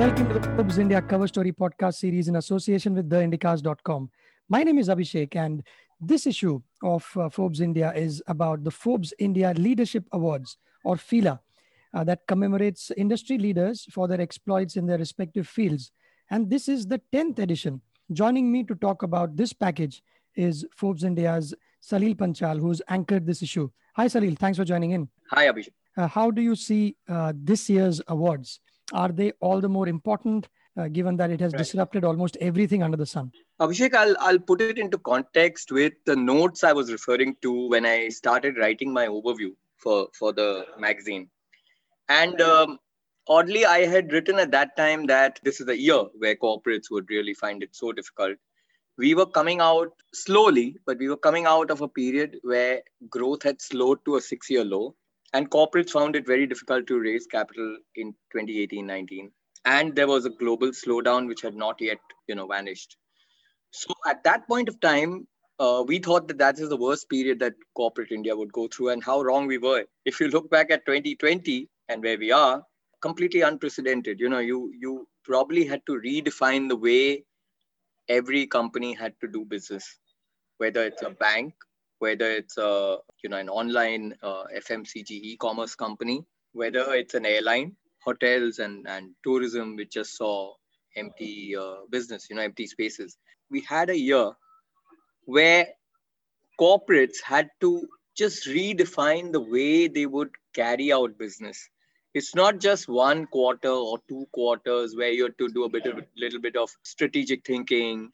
Welcome to the Forbes India Cover Story podcast series in association with theindicast.com. My name is Abhishek, and this issue of uh, Forbes India is about the Forbes India Leadership Awards, or FILA, uh, that commemorates industry leaders for their exploits in their respective fields. And this is the 10th edition. Joining me to talk about this package is Forbes India's Salil Panchal, who's anchored this issue. Hi, Salil. Thanks for joining in. Hi, Abhishek. Uh, how do you see uh, this year's awards? Are they all the more important uh, given that it has right. disrupted almost everything under the sun? Abhishek, I'll, I'll put it into context with the notes I was referring to when I started writing my overview for, for the magazine. And um, oddly, I had written at that time that this is a year where corporates would really find it so difficult. We were coming out slowly, but we were coming out of a period where growth had slowed to a six year low and corporates found it very difficult to raise capital in 2018-19 and there was a global slowdown which had not yet you know vanished. So at that point of time uh, we thought that that is the worst period that corporate india would go through. And how wrong we were. If you look back at 2020 and where we are completely unprecedented. You know you you probably had to redefine the way every company had to do business whether it's a bank whether it's a you know an online uh, FMCG e-commerce company, whether it's an airline, hotels and and tourism, which just saw empty uh, business, you know, empty spaces. We had a year where corporates had to just redefine the way they would carry out business. It's not just one quarter or two quarters where you have to do a bit of little bit of strategic thinking,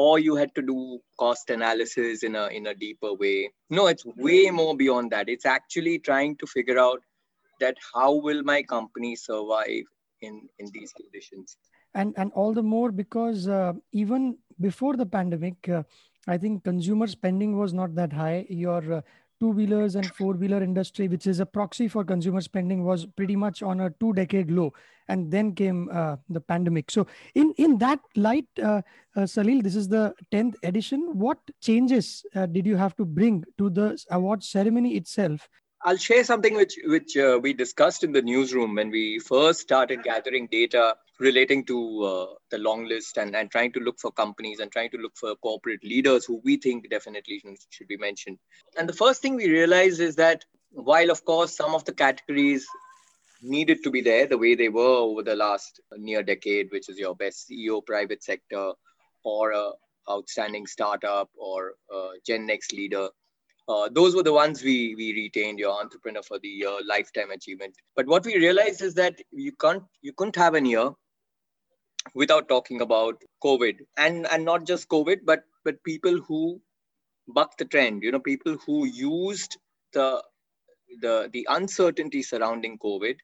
or you had to do cost analysis in a in a deeper way. No it's way more beyond that. It's actually trying to figure out that how will my company survive in in these conditions. And and all the more because uh, even before the pandemic uh, i think consumer spending was not that high. Your uh, two wheelers and four wheeler industry, which is a proxy for consumer spending, was pretty much on a two decade low. And then came uh, the pandemic. So, in, in that light, uh, uh, Salil, this is the 10th edition. What changes uh, did you have to bring to the award ceremony itself I'll share something which which uh, we discussed in the newsroom when we first started gathering data relating to uh, the long list and, and trying to look for companies and trying to look for corporate leaders who we think definitely should be mentioned. And the first thing we realized is that while of course some of the categories needed to be there the way they were over the last near decade, which is your best CEO private sector or a outstanding startup or Gen Next leader uh, those were the ones we we retained your entrepreneur for the year lifetime achievement. But what we realized is that you can't you couldn't have an year without talking about covid. And and not just covid but but people who bucked the trend you know people who used the the the uncertainty surrounding covid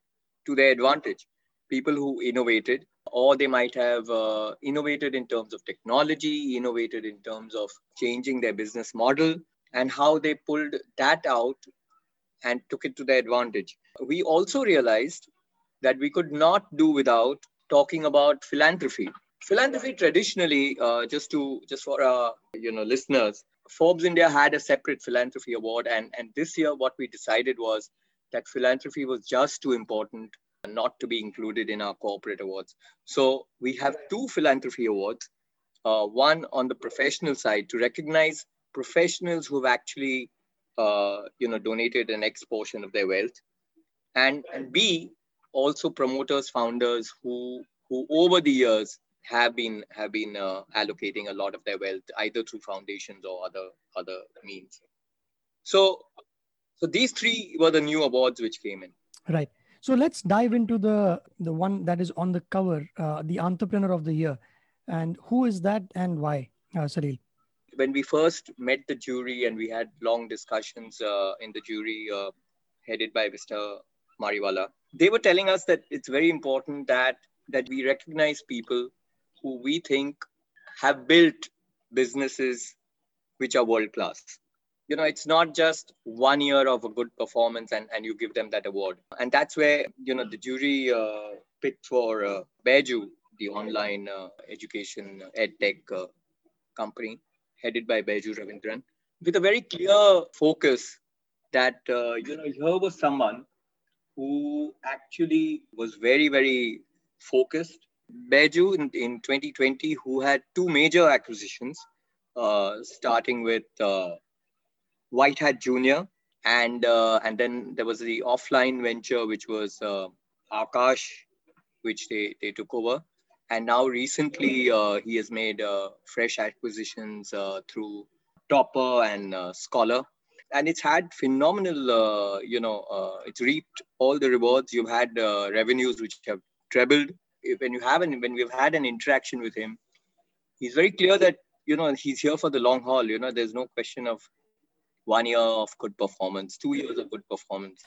to their advantage. People who innovated or they might have uh, innovated in terms of technology innovated in terms of changing their business model and how they pulled that out and took it to their advantage. We also realized that we could not do without talking about philanthropy. Philanthropy traditionally, uh, just to just for our you know listeners, Forbes India had a separate philanthropy award, and and this year what we decided was that philanthropy was just too important not to be included in our corporate awards. So we have two philanthropy awards, uh, one on the professional side to recognize professionals who've actually uh, you know donated an X portion of their wealth, and and B also promoters, founders who who over the years have been have been uh, allocating a lot of their wealth either through foundations or other other means. So so these three were the new awards which came in. Right. So let's dive into the the one that is on the cover, uh, the entrepreneur of the year, and who is that and why, uh, Salil? When we first met the jury and we had long discussions uh, in the jury uh, headed by Mr. Mariwala, they were telling us that it's very important that that we recognize people who we think have built businesses which are world class. You know, it's not just one year of a good performance and, and you give them that award. And that's where, you know, the jury uh, picked for uh, Byju, the online uh, education ed tech uh, company headed by Byju Ravindran, with a very clear focus that, uh, you know, here was someone who actually was very, very focused, Byju in, in 2020, who had two major acquisitions, uh, starting with uh, White Hat Junior, and uh, and then there was the offline venture, which was uh, Aakash, which they, they took over. And now recently, uh, he has made uh, fresh acquisitions through Toppr and Scholr. And it's had phenomenal uh, you know uh, it's reaped all the rewards. You've had uh, revenues which have trebled. When you have an when we've had an interaction with him he's very clear that you know he's here for the long haul. You know there's no question of one year of good performance two years of good performance.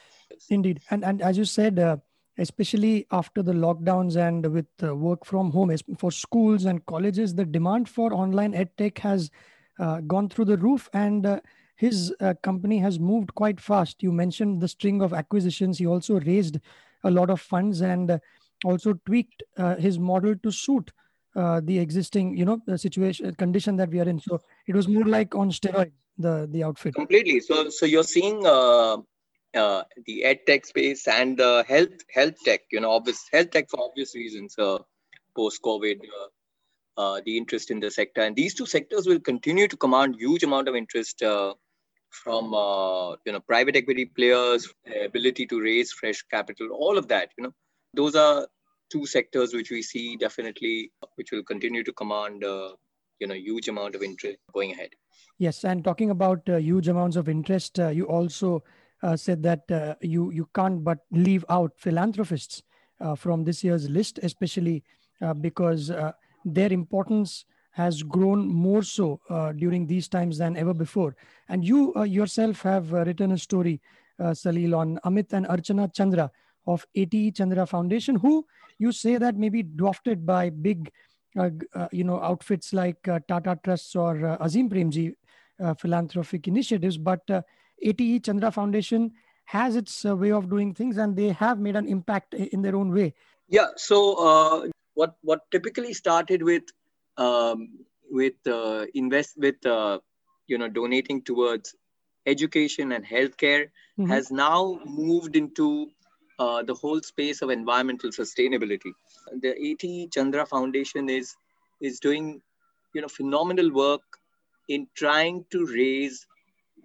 Indeed. And and as you said uh, especially after the lockdowns and with uh, work from home for schools and colleges the demand for online ed tech has uh, gone through the roof and uh, his uh, company has moved quite fast. You mentioned the string of acquisitions. He also raised a lot of funds and uh, also tweaked uh, his model to suit the existing you know the situation condition that we are in. So it was more like on steroids the the outfit. Completely. So so you're seeing uh, the ed tech space and the health health tech you know obvious health tech for obvious reasons uh, post covid uh, uh, the interest in the sector. And these two sectors will continue to command huge amount of interest uh, from uh, you know private equity players ability to raise fresh capital all of that you know. Those are two sectors which we see definitely which will continue to command you know huge amount of interest going ahead. Yes and talking about uh, huge amounts of interest uh, you also uh, said that uh, you you can't but leave out philanthropists uh, from this year's list especially because their importance has grown more so during these times than ever before. And you yourself have written a story salil on amit and archana chandra of ATE Chandra Foundation, who you say that may be drafted by big, uh, uh, you know, outfits like uh, Tata Trusts or uh, Azim Premji uh, philanthropic initiatives, but uh, ATE Chandra Foundation has its way of doing things, and they have made an impact in their own way. Yeah. So what what typically started with um, with invest with you know donating towards education and healthcare mm-hmm. has now moved into uh, the whole space of environmental sustainability. The ATE Chandra Foundation is is doing you know phenomenal work in trying to raise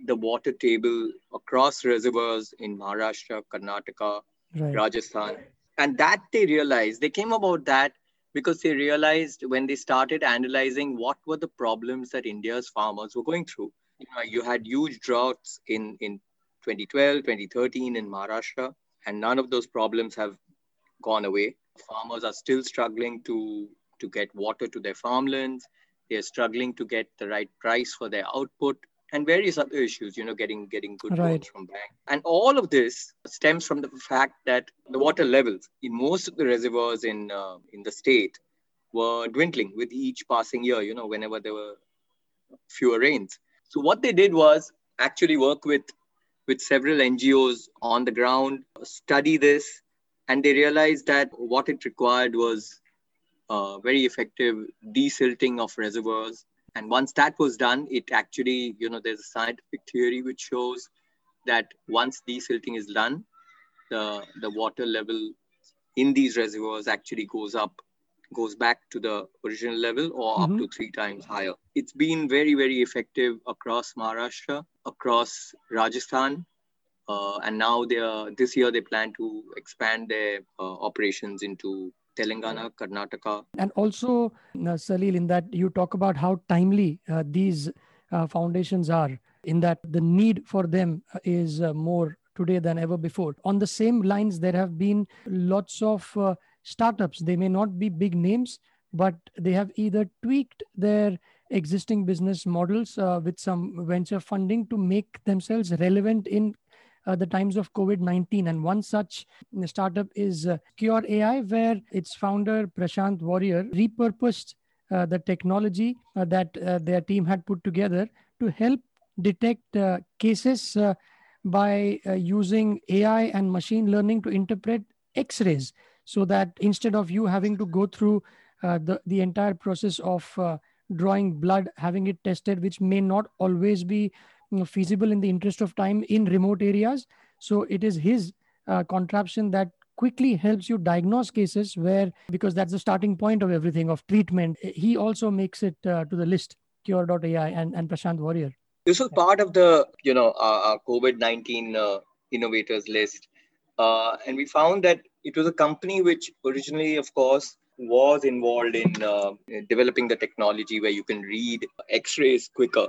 the water table across reservoirs in Maharashtra, Karnataka, right. Rajasthan. And that they realized, they came about that because they realized when they started analyzing what were the problems that India's farmers were going through. You, know, you had huge droughts in, in 2012, 2013 in Maharashtra and none of those problems have gone away. Farmers are still struggling to, to get water to their farmlands. They're struggling to get the right price for their output and various other issues, you know, getting getting good right. loans from banks. And all of this stems from the fact that the water levels in most of the reservoirs in uh, in the state were dwindling with each passing year. You know, whenever there were fewer rains. So what they did was actually work with with several NGOs on the ground, study this, and they realized that what it required was uh, very effective desilting of reservoirs. And once that was done, it actually, you know, there's a scientific theory which shows that once desilting is done, the, the water level in these reservoirs actually goes up goes back to the original level or mm-hmm. up to three times higher. It's been very, very effective across Maharashtra, across Rajasthan, uh, and now they are, this year they plan to expand their uh, operations into Telangana, Karnataka. And also, uh, Salil, in that you talk about how timely uh, these uh, foundations are, in that the need for them is uh, more today than ever before. On the same lines, there have been lots of startups. They may not be big names, but they have either tweaked their existing business models uh, with some venture funding to make themselves relevant in uh, the times of COVID 19. And one such startup is uh, Qure AI, where its founder, Prashant Warier, repurposed uh, the technology uh, that uh, their team had put together to help detect cases by using AI and machine learning to interpret X rays so that instead of you having to go through uh, the, the entire process of uh, drawing blood, having it tested, which may not always be feasible in the interest of time in remote areas. So it is his uh, contraption that quickly helps you diagnose cases where because that's the starting point of everything of treatment. He also makes it uh, to the list qure.ai and, and prashant warier. This was part of the you know our, our covid-19 uh, innovators list. Uh, and we found that it was a company which originally of course was involved in uh, developing the technology where you can read x-rays quicker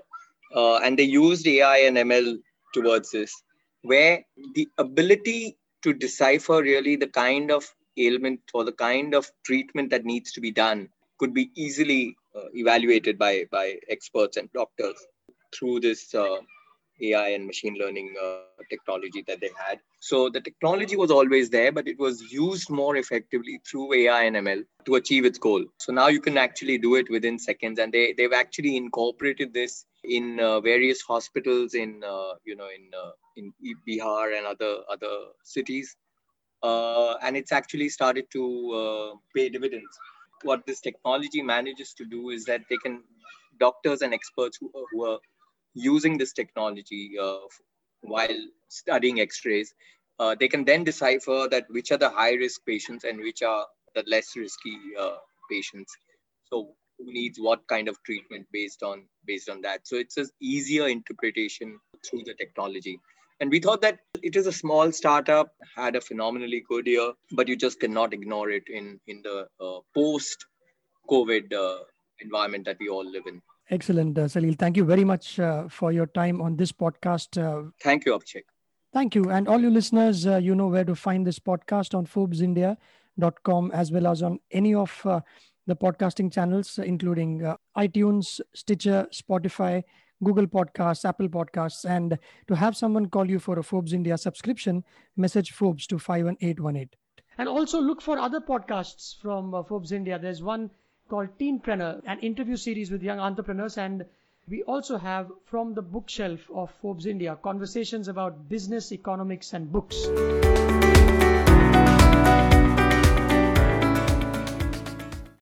uh, and they used ai and ml towards this where the ability to decipher really the kind of ailment or the kind of treatment that needs to be done could be easily uh, evaluated by by experts and doctors through this uh, AI and machine learning uh, technology that they had. So the technology was always there, but it was used more effectively through AI and ML to achieve its goal. So now you can actually do it within seconds, and they they've actually incorporated this in uh, various hospitals in uh, you know in uh, in Bihar and other other cities, uh, and it's actually started to uh, pay dividends. What this technology manages to do is that they can doctors and experts who, who are using this technology uh, while studying X-rays, they can then decipher that which are the high risk patients and which are the less risky patients. So who needs what kind of treatment based on based on that. So it's an easier interpretation through the technology. And we thought that it is a small startup had a phenomenally good year but you just cannot ignore it in in the uh, post covid uh, environment that we all live in. Excellent uh, salil. Thank you very much uh, for your time on this podcast uh, thank you abhishek. Thank you. And all you listeners uh, you know where to find this podcast on forbesindia.com as well as on any of uh, the podcasting channels, including uh, iTunes, Stitcher, Spotify, Google Podcasts, Apple Podcasts. And to have someone call you for a Forbes India subscription, message Forbes to 51818. And also look for other podcasts from uh, Forbes India. There's one called Teenpreneur, an interview series with young entrepreneurs. And we also have from the bookshelf of Forbes India conversations about business, economics, and books.